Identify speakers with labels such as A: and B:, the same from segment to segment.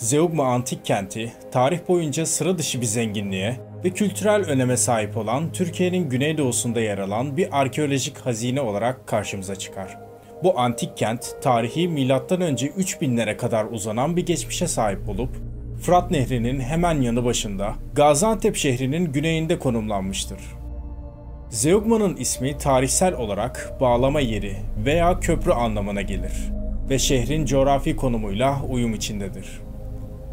A: Zeugma antik kenti, tarih boyunca sıra dışı bir zenginliğe ve kültürel öneme sahip olan Türkiye'nin güneydoğusunda yer alan bir arkeolojik hazine olarak karşımıza çıkar. Bu antik kent, tarihi M.Ö. 3000'lere kadar uzanan bir geçmişe sahip olup, Fırat Nehri'nin hemen yanı başında, Gaziantep şehrinin güneyinde konumlanmıştır. Zeugma'nın ismi tarihsel olarak bağlama yeri veya köprü anlamına gelir ve şehrin coğrafi konumuyla uyum içindedir.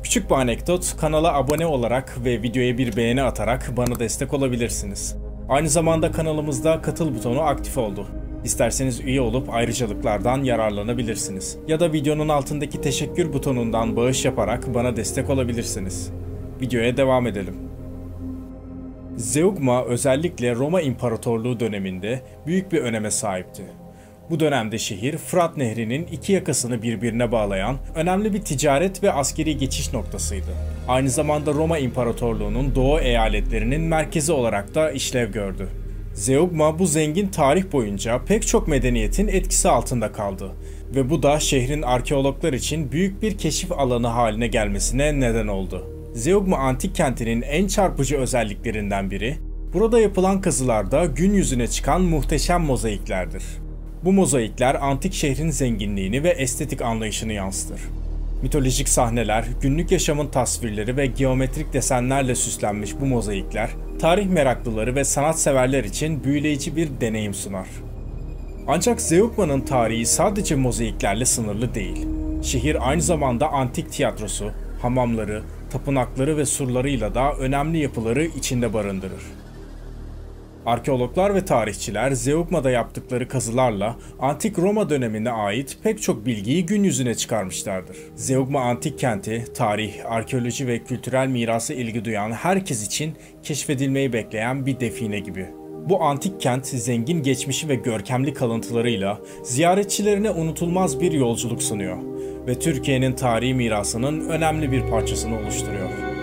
A: Küçük bir anekdot, kanala abone olarak ve videoya bir beğeni atarak bana destek olabilirsiniz. Aynı zamanda kanalımızda katıl butonu aktif oldu. İsterseniz üye olup ayrıcalıklardan yararlanabilirsiniz. Ya da videonun altındaki teşekkür butonundan bağış yaparak bana destek olabilirsiniz. Videoya devam edelim. Zeugma özellikle Roma İmparatorluğu döneminde büyük bir öneme sahipti. Bu dönemde şehir Fırat Nehri'nin iki yakasını birbirine bağlayan önemli bir ticaret ve askeri geçiş noktasıydı. Aynı zamanda Roma İmparatorluğu'nun doğu eyaletlerinin merkezi olarak da işlev gördü. Zeugma bu zengin tarih boyunca pek çok medeniyetin etkisi altında kaldı ve bu da şehrin arkeologlar için büyük bir keşif alanı haline gelmesine neden oldu. Zeugma antik kentinin en çarpıcı özelliklerinden biri, burada yapılan kazılarda gün yüzüne çıkan muhteşem mozaiklerdir. Bu mozaikler antik şehrin zenginliğini ve estetik anlayışını yansıtır. Mitolojik sahneler, günlük yaşamın tasvirleri ve geometrik desenlerle süslenmiş bu mozaikler, tarih meraklıları ve sanat severler için büyüleyici bir deneyim sunar. Ancak Zeugma'nın tarihi sadece mozaiklerle sınırlı değil. Şehir aynı zamanda antik tiyatrosu, hamamları, tapınakları ve surlarıyla da önemli yapıları içinde barındırır. Arkeologlar ve tarihçiler Zeugma'da yaptıkları kazılarla Antik Roma dönemine ait pek çok bilgiyi gün yüzüne çıkarmışlardır. Zeugma antik kenti, tarih, arkeoloji ve kültürel mirası ilgi duyan herkes için keşfedilmeyi bekleyen bir define gibi. Bu antik kent zengin geçmişi ve görkemli kalıntılarıyla ziyaretçilerine unutulmaz bir yolculuk sunuyor ve Türkiye'nin tarihi mirasının önemli bir parçasını oluşturuyor.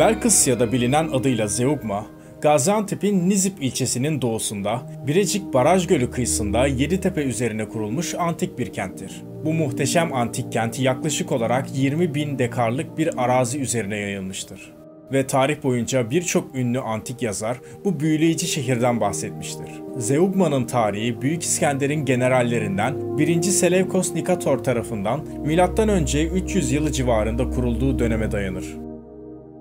A: Belkıs ya da bilinen adıyla Zeugma, Gaziantep'in Nizip ilçesinin doğusunda, Birecik Baraj Gölü kıyısında Yeditepe üzerine kurulmuş antik bir kenttir. Bu muhteşem antik kent yaklaşık olarak 20 bin dekarlık bir arazi üzerine yayılmıştır. Ve tarih boyunca birçok ünlü antik yazar bu büyüleyici şehirden bahsetmiştir. Zeugma'nın tarihi Büyük İskender'in generallerinden 1. Selevkos Nikator tarafından M.Ö. 300 yılı civarında kurulduğu döneme dayanır.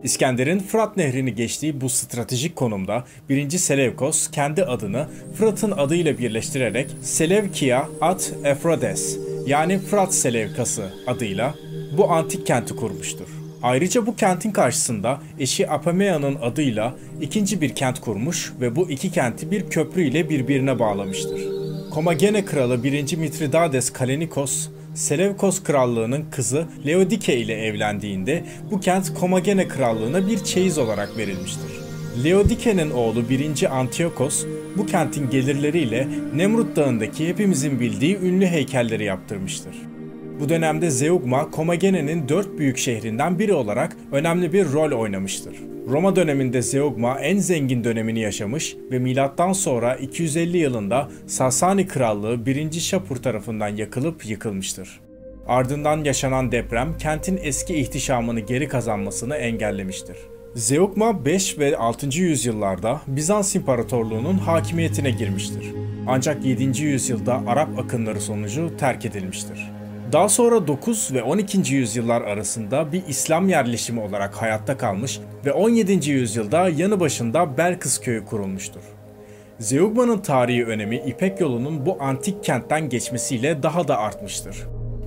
A: İskender'in Fırat Nehri'ni geçtiği bu stratejik konumda 1. Selevkos kendi adını Fırat'ın adıyla birleştirerek Selevkia At Efrodes yani Fırat Selevkası adıyla bu antik kenti kurmuştur. Ayrıca bu kentin karşısında eşi Apamea'nın adıyla ikinci bir kent kurmuş ve bu iki kenti bir köprü ile birbirine bağlamıştır. Komagene kralı 1. Mitridades Kalenikos Selevkos Krallığı'nın kızı Leodike ile evlendiğinde bu kent Komagene Krallığı'na bir çeyiz olarak verilmiştir. Leodike'nin oğlu 1. Antiochos bu kentin gelirleriyle Nemrut Dağı'ndaki hepimizin bildiği ünlü heykelleri yaptırmıştır. Bu dönemde Zeugma, Komagene'nin dört büyük şehrinden biri olarak önemli bir rol oynamıştır. Roma döneminde Zeugma en zengin dönemini yaşamış ve milattan sonra 250 yılında Sasani Krallığı 1. Şapur tarafından yakılıp yıkılmıştır. Ardından yaşanan deprem kentin eski ihtişamını geri kazanmasını engellemiştir. Zeugma 5 ve 6. yüzyıllarda Bizans İmparatorluğu'nun hakimiyetine girmiştir. Ancak 7. yüzyılda Arap akınları sonucu terk edilmiştir. Daha sonra 9 ve 12. yüzyıllar arasında bir İslam yerleşimi olarak hayatta kalmış ve 17. yüzyılda yanı başında Belkıs köyü kurulmuştur. Zeugma'nın tarihi önemi İpek yolunun bu antik kentten geçmesiyle daha da artmıştır.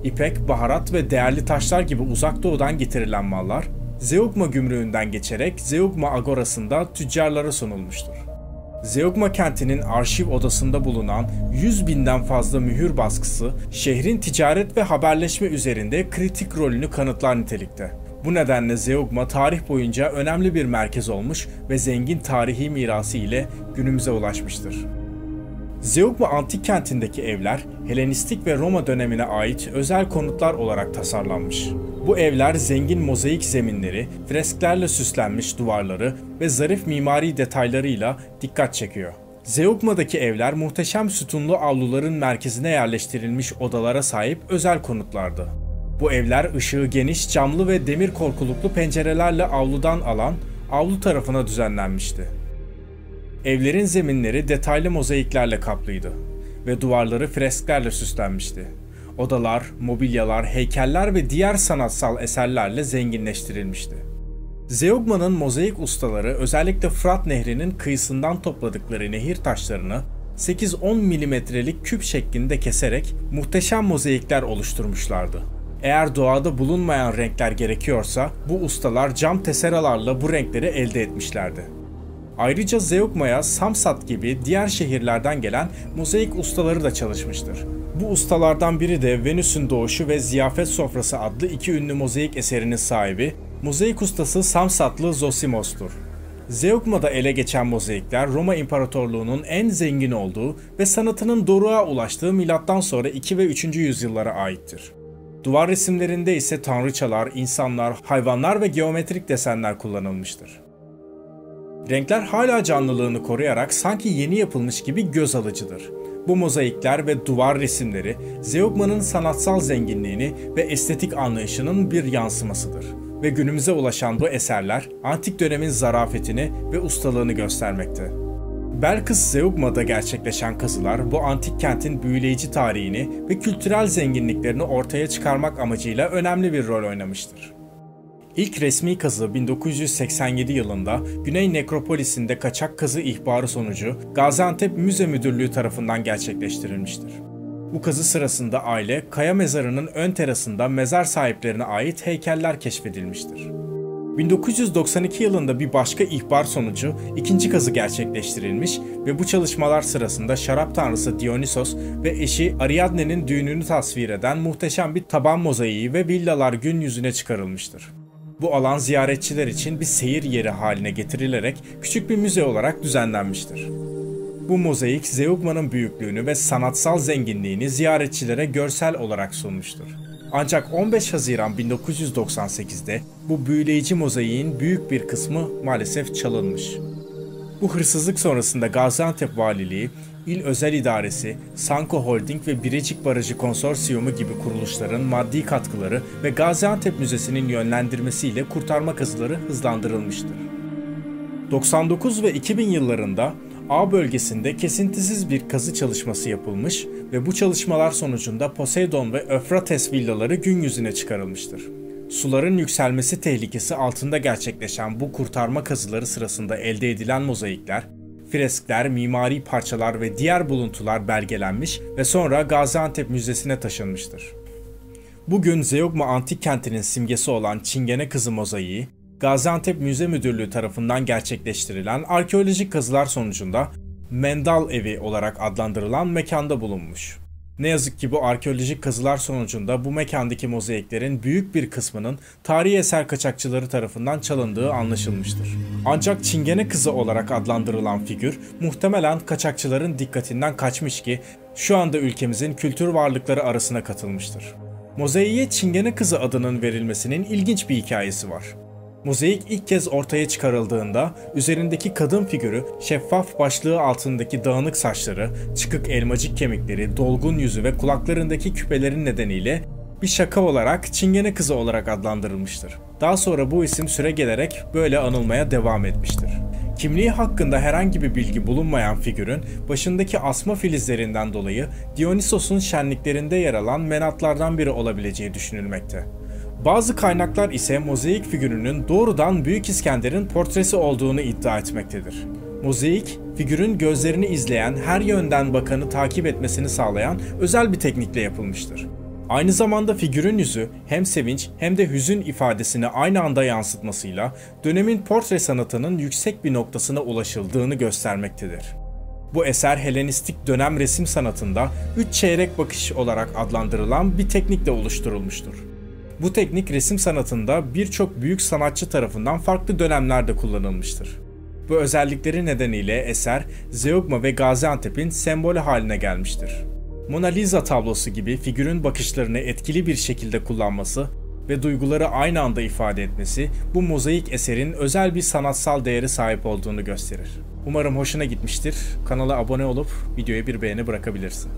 A: İpek, baharat ve değerli taşlar gibi uzak doğudan getirilen mallar, Zeugma gümrüğünden geçerek Zeugma agorasında tüccarlara sunulmuştur. Zeugma kentinin arşiv odasında bulunan 100 binden fazla mühür baskısı şehrin ticaret ve haberleşme üzerinde kritik rolünü kanıtlar nitelikte. Bu nedenle Zeugma tarih boyunca önemli bir merkez olmuş ve zengin tarihi mirası ile günümüze ulaşmıştır. Zeugma antik kentindeki evler Helenistik ve Roma dönemine ait özel konutlar olarak tasarlanmış. Bu evler zengin mozaik zeminleri, fresklerle süslenmiş duvarları ve zarif mimari detaylarıyla dikkat çekiyor. Zeugma'daki evler muhteşem sütunlu avluların merkezine yerleştirilmiş odalara sahip özel konutlardı. Bu evler ışığı geniş, camlı ve demir korkuluklu pencerelerle avludan alan avlu tarafına düzenlenmişti. Evlerin zeminleri detaylı mozaiklerle kaplıydı ve duvarları fresklerle süslenmişti. Odalar, mobilyalar, heykeller ve diğer sanatsal eserlerle zenginleştirilmişti. Zeugma'nın mozaik ustaları özellikle Fırat Nehri'nin kıyısından topladıkları nehir taşlarını 8-10 milimetrelik küp şeklinde keserek muhteşem mozaikler oluşturmuşlardı. Eğer doğada bulunmayan renkler gerekiyorsa bu ustalar cam teseralarla bu renkleri elde etmişlerdi. Ayrıca Zeugma'ya Samsat gibi diğer şehirlerden gelen mozaik ustaları da çalışmıştır. Bu ustalardan biri de Venüs'ün Doğuşu ve Ziyafet Sofrası adlı iki ünlü mozaik eserinin sahibi, mozaik ustası Samsatlı Zosimos'tur. Zeugma'da ele geçen mozaikler Roma İmparatorluğu'nun en zengin olduğu ve sanatının doruğa ulaştığı milattan sonra 2 ve 3. yüzyıllara aittir. Duvar resimlerinde ise tanrıçalar, insanlar, hayvanlar ve geometrik desenler kullanılmıştır. Renkler hala canlılığını koruyarak sanki yeni yapılmış gibi göz alıcıdır. Bu mozaikler ve duvar resimleri Zeugma'nın sanatsal zenginliğini ve estetik anlayışının bir yansımasıdır. Ve günümüze ulaşan bu eserler antik dönemin zarafetini ve ustalığını göstermekte. Belkıs Zeugma'da gerçekleşen kazılar bu antik kentin büyüleyici tarihini ve kültürel zenginliklerini ortaya çıkarmak amacıyla önemli bir rol oynamıştır. İlk resmi kazı 1987 yılında Güney Nekropolis'inde kaçak kazı ihbarı sonucu Gaziantep Müze Müdürlüğü tarafından gerçekleştirilmiştir. Bu kazı sırasında aile, kaya mezarının ön terasında mezar sahiplerine ait heykeller keşfedilmiştir. 1992 yılında bir başka ihbar sonucu ikinci kazı gerçekleştirilmiş ve bu çalışmalar sırasında şarap tanrısı Dionysos ve eşi Ariadne'nin düğününü tasvir eden muhteşem bir taban mozaiği ve villalar gün yüzüne çıkarılmıştır. Bu alan ziyaretçiler için bir seyir yeri haline getirilerek küçük bir müze olarak düzenlenmiştir. Bu mozaik Zeugma'nın büyüklüğünü ve sanatsal zenginliğini ziyaretçilere görsel olarak sunmuştur. Ancak 15 Haziran 1998'de bu büyüleyici mozaiğin büyük bir kısmı maalesef çalınmış. Bu hırsızlık sonrasında Gaziantep Valiliği İl Özel İdaresi, Sanko Holding ve Birecik Barajı Konsorsiyumu gibi kuruluşların maddi katkıları ve Gaziantep Müzesi'nin yönlendirmesiyle kurtarma kazıları hızlandırılmıştır. 99 ve 2000 yıllarında A bölgesinde kesintisiz bir kazı çalışması yapılmış ve bu çalışmalar sonucunda Poseidon ve Öfrates villaları gün yüzüne çıkarılmıştır. Suların yükselmesi tehlikesi altında gerçekleşen bu kurtarma kazıları sırasında elde edilen mozaikler freskler, mimari parçalar ve diğer buluntular belgelenmiş ve sonra Gaziantep Müzesi'ne taşınmıştır. Bugün Zeugma Antik Kenti'nin simgesi olan Çingene Kızı mozaiği, Gaziantep Müze Müdürlüğü tarafından gerçekleştirilen arkeolojik kazılar sonucunda Mendal Evi olarak adlandırılan mekanda bulunmuş. Ne yazık ki bu arkeolojik kazılar sonucunda bu mekandaki mozaiklerin büyük bir kısmının tarihi eser kaçakçıları tarafından çalındığı anlaşılmıştır. Ancak Çingene kızı olarak adlandırılan figür muhtemelen kaçakçıların dikkatinden kaçmış ki şu anda ülkemizin kültür varlıkları arasına katılmıştır. Mozaiğe Çingene kızı adının verilmesinin ilginç bir hikayesi var. Mozaik ilk kez ortaya çıkarıldığında üzerindeki kadın figürü şeffaf başlığı altındaki dağınık saçları, çıkık elmacık kemikleri, dolgun yüzü ve kulaklarındaki küpelerin nedeniyle bir şaka olarak Çingene kızı olarak adlandırılmıştır. Daha sonra bu isim süre gelerek böyle anılmaya devam etmiştir. Kimliği hakkında herhangi bir bilgi bulunmayan figürün başındaki asma filizlerinden dolayı Dionysos'un şenliklerinde yer alan menatlardan biri olabileceği düşünülmekte. Bazı kaynaklar ise mozaik figürünün doğrudan Büyük İskender'in portresi olduğunu iddia etmektedir. Mozaik, figürün gözlerini izleyen, her yönden bakanı takip etmesini sağlayan özel bir teknikle yapılmıştır. Aynı zamanda figürün yüzü hem sevinç hem de hüzün ifadesini aynı anda yansıtmasıyla dönemin portre sanatının yüksek bir noktasına ulaşıldığını göstermektedir. Bu eser Helenistik dönem resim sanatında üç çeyrek bakış olarak adlandırılan bir teknikle oluşturulmuştur. Bu teknik resim sanatında birçok büyük sanatçı tarafından farklı dönemlerde kullanılmıştır. Bu özellikleri nedeniyle eser Zeugma ve Gaziantep'in sembolü haline gelmiştir. Mona Lisa tablosu gibi figürün bakışlarını etkili bir şekilde kullanması ve duyguları aynı anda ifade etmesi bu mozaik eserin özel bir sanatsal değeri sahip olduğunu gösterir. Umarım hoşuna gitmiştir. Kanala abone olup videoya bir beğeni bırakabilirsin.